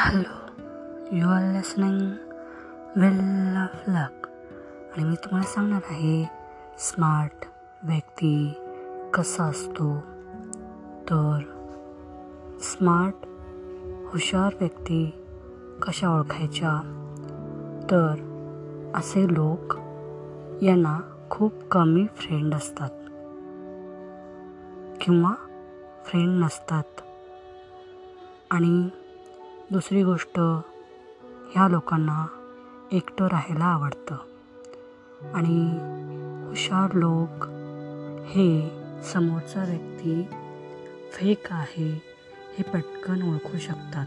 Hello you are listening well of luck आणि मी तुम्हाला सांगणार आहे स्मार्ट व्यक्ती कसा असतो? तर स्मार्ट हुशार व्यक्ती कशा ओळखायच्या? तर असे लोक यांना खूप कमी फ्रेंड असतात. किंवा फ्रेंड नसतात. आणि दुसरी गोष्ट ह्या लोकांना एकटं राहायला आवडतं. आणि हुशार लोक हे समोरचा व्यक्ती फेक आहे हे पटकन ओळखू शकतात.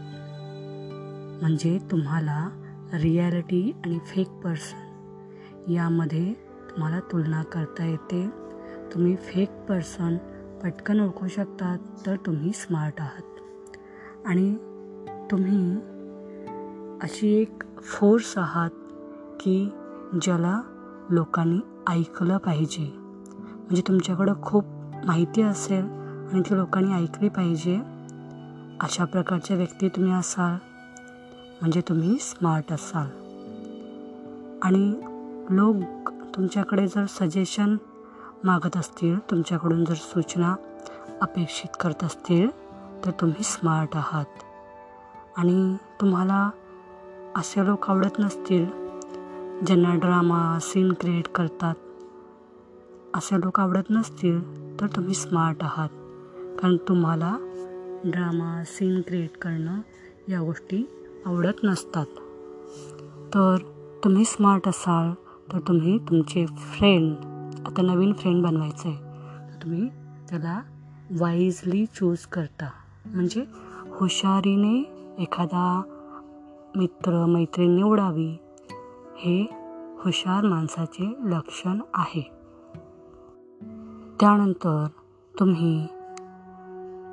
म्हणजे तुम्हाला रिॲलिटी आणि फेक पर्सन यामध्ये तुम्हाला तुलना करता येते. तुम्ही फेक पर्सन पटकन ओळखू शकतात तर तुम्ही स्मार्ट आहात. आणि तुम्ही अशी एक फोर्स आहात की ज्याला लोकांनी ऐकलं पाहिजे. म्हणजे तुमच्याकडं खूप माहिती असेल आणि ती लोकांनी ऐकली पाहिजे अशा प्रकारच्या व्यक्ती तुम्ही असाल. म्हणजे तुम्ही स्मार्ट असाल. आणि लोक तुमच्याकडे जर सजेशन मागत असतील तुमच्याकडून जर सूचना अपेक्षित करत असतील तर तुम्ही स्मार्ट आहात. आणि तुम्हाला असे लोक आवडत नसतील ज्यांना ड्रामा सीन क्रिएट करतात. असे लोक आवडत नसतील तर तुम्ही स्मार्ट आहात. कारण तुम्हाला ड्रामा सीन क्रिएट करणं या गोष्टी आवडत नसतात. तर तुम्ही स्मार्ट असाल तर तुम्ही तुमचे फ्रेंड आता नवीन फ्रेंड बनवायचं आहे तर तुम्ही त्याला वाईजली चूज करता. म्हणजे हुशारीने एखादा मित्र मैत्रीण निवडावी हे हुशार माणसाचे लक्षण आहे. त्यानंतर तुम्ही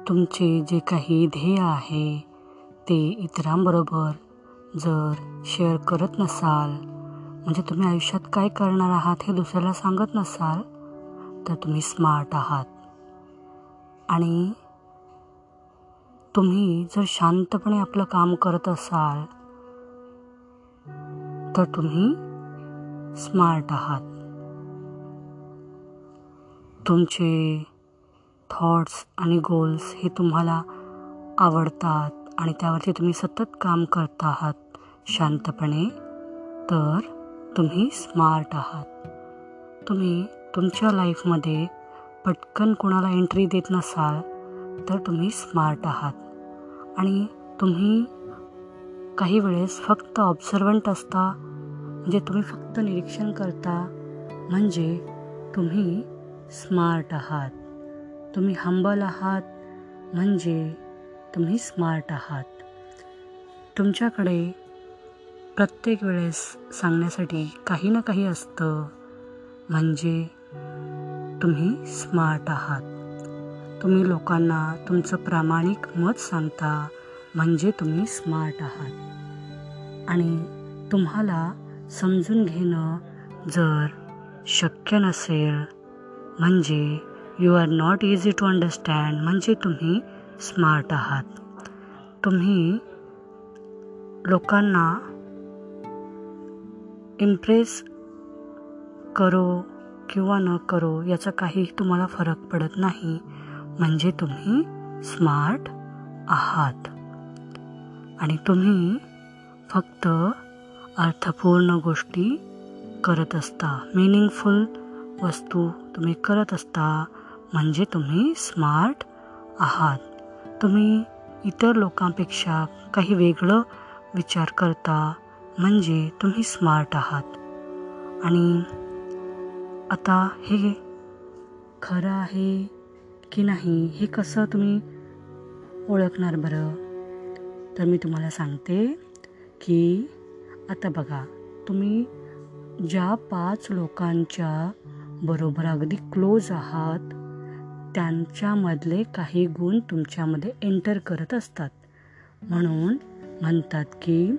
तुमचे जे काही ध्येय आहे ते इतरांबरोबर जर शेअर करत नसाल म्हणजे तुम्ही आयुष्यात काय करणार आहात हे दुसऱ्याला सांगत नसाल तर तुम्ही स्मार्ट आहात. आणि तुम्ही जर शांतपणे आपलं काम करत असाल तर तुम्ही स्मार्ट आहात. तुमचे थॉट्स आणि गोल्स हे तुम्हाला आवडतात आणि त्यावरती तुम्ही सतत काम करत आहात शांतपणे तर तुम्ही स्मार्ट आहात. तुम्ही तुमच्या लाईफमध्ये पटकन कोणाला एंट्री देत नसाल तर तुम्ही स्मार्ट आहात. आणि तुम्ही काही वेळेस फक्त ऑब्झर्वंट असता म्हणजे तुम्ही फक्त निरीक्षण करता म्हणजे तुम्ही स्मार्ट आहात. तुम्ही हंबल आहात म्हणजे तुम्ही स्मार्ट आहात. तुमच्याकडे प्रत्येक वेळेस सांगण्यासाठी काही ना काही असतं म्हणजे तुम्ही स्मार्ट आहात. तुम्ही लोकांना तुमचं प्रामाणिक मत सांगता म्हणजे तुम्ही स्मार्ट आहात. आणि तुम्हाला समजून घेणं जर शक्य नसेल म्हणजे you are not easy to understand म्हणजे तुम्ही स्मार्ट आहात. तुम्ही लोकांना इम्प्रेस करो किंवा न करो याचा काही तुम्हाला फरक पडत नाही. म्हणजे तुम्ही स्मार्ट आहात. आणि तुम्ही फक्त अर्थपूर्ण गोष्टी करत असता. मिनिंगफुल वस्तू तुम्ही करत असता म्हणजे तुम्ही स्मार्ट आहात. तुम्ही इतर लोकांपेक्षा काही वेगळं विचार करता म्हणजे तुम्ही स्मार्ट आहात. आणि आता हे खरं आहे की नाही हे कसं तुम्ही ओळखणार बरं? तर मी तुम्हाला सांगते की आता बघा तुम्ही ज्या पाच लोकांच्या बरोबर अगदी क्लोज आहात त्यांच्यामधले काही गुण तुमच्यामध्ये एंटर करत असतात. म्हणून म्हणतात की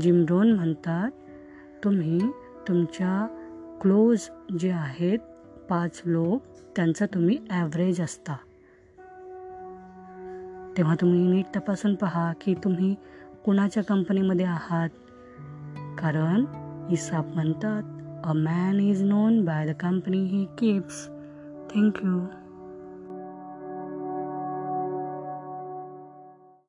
जिमरोन म्हणतात तुम्ही तुमच्या क्लोज जे आहेत पाच लोक त्यांचा तुम्ही ॲव्हरेज असता. तेव्हा तुम्ही नीट तपासून पहा की तुम्ही कुणाच्या कंपनीमध्ये आहात. कारण इसाप म्हणतात a man is known by the company he keeps thank you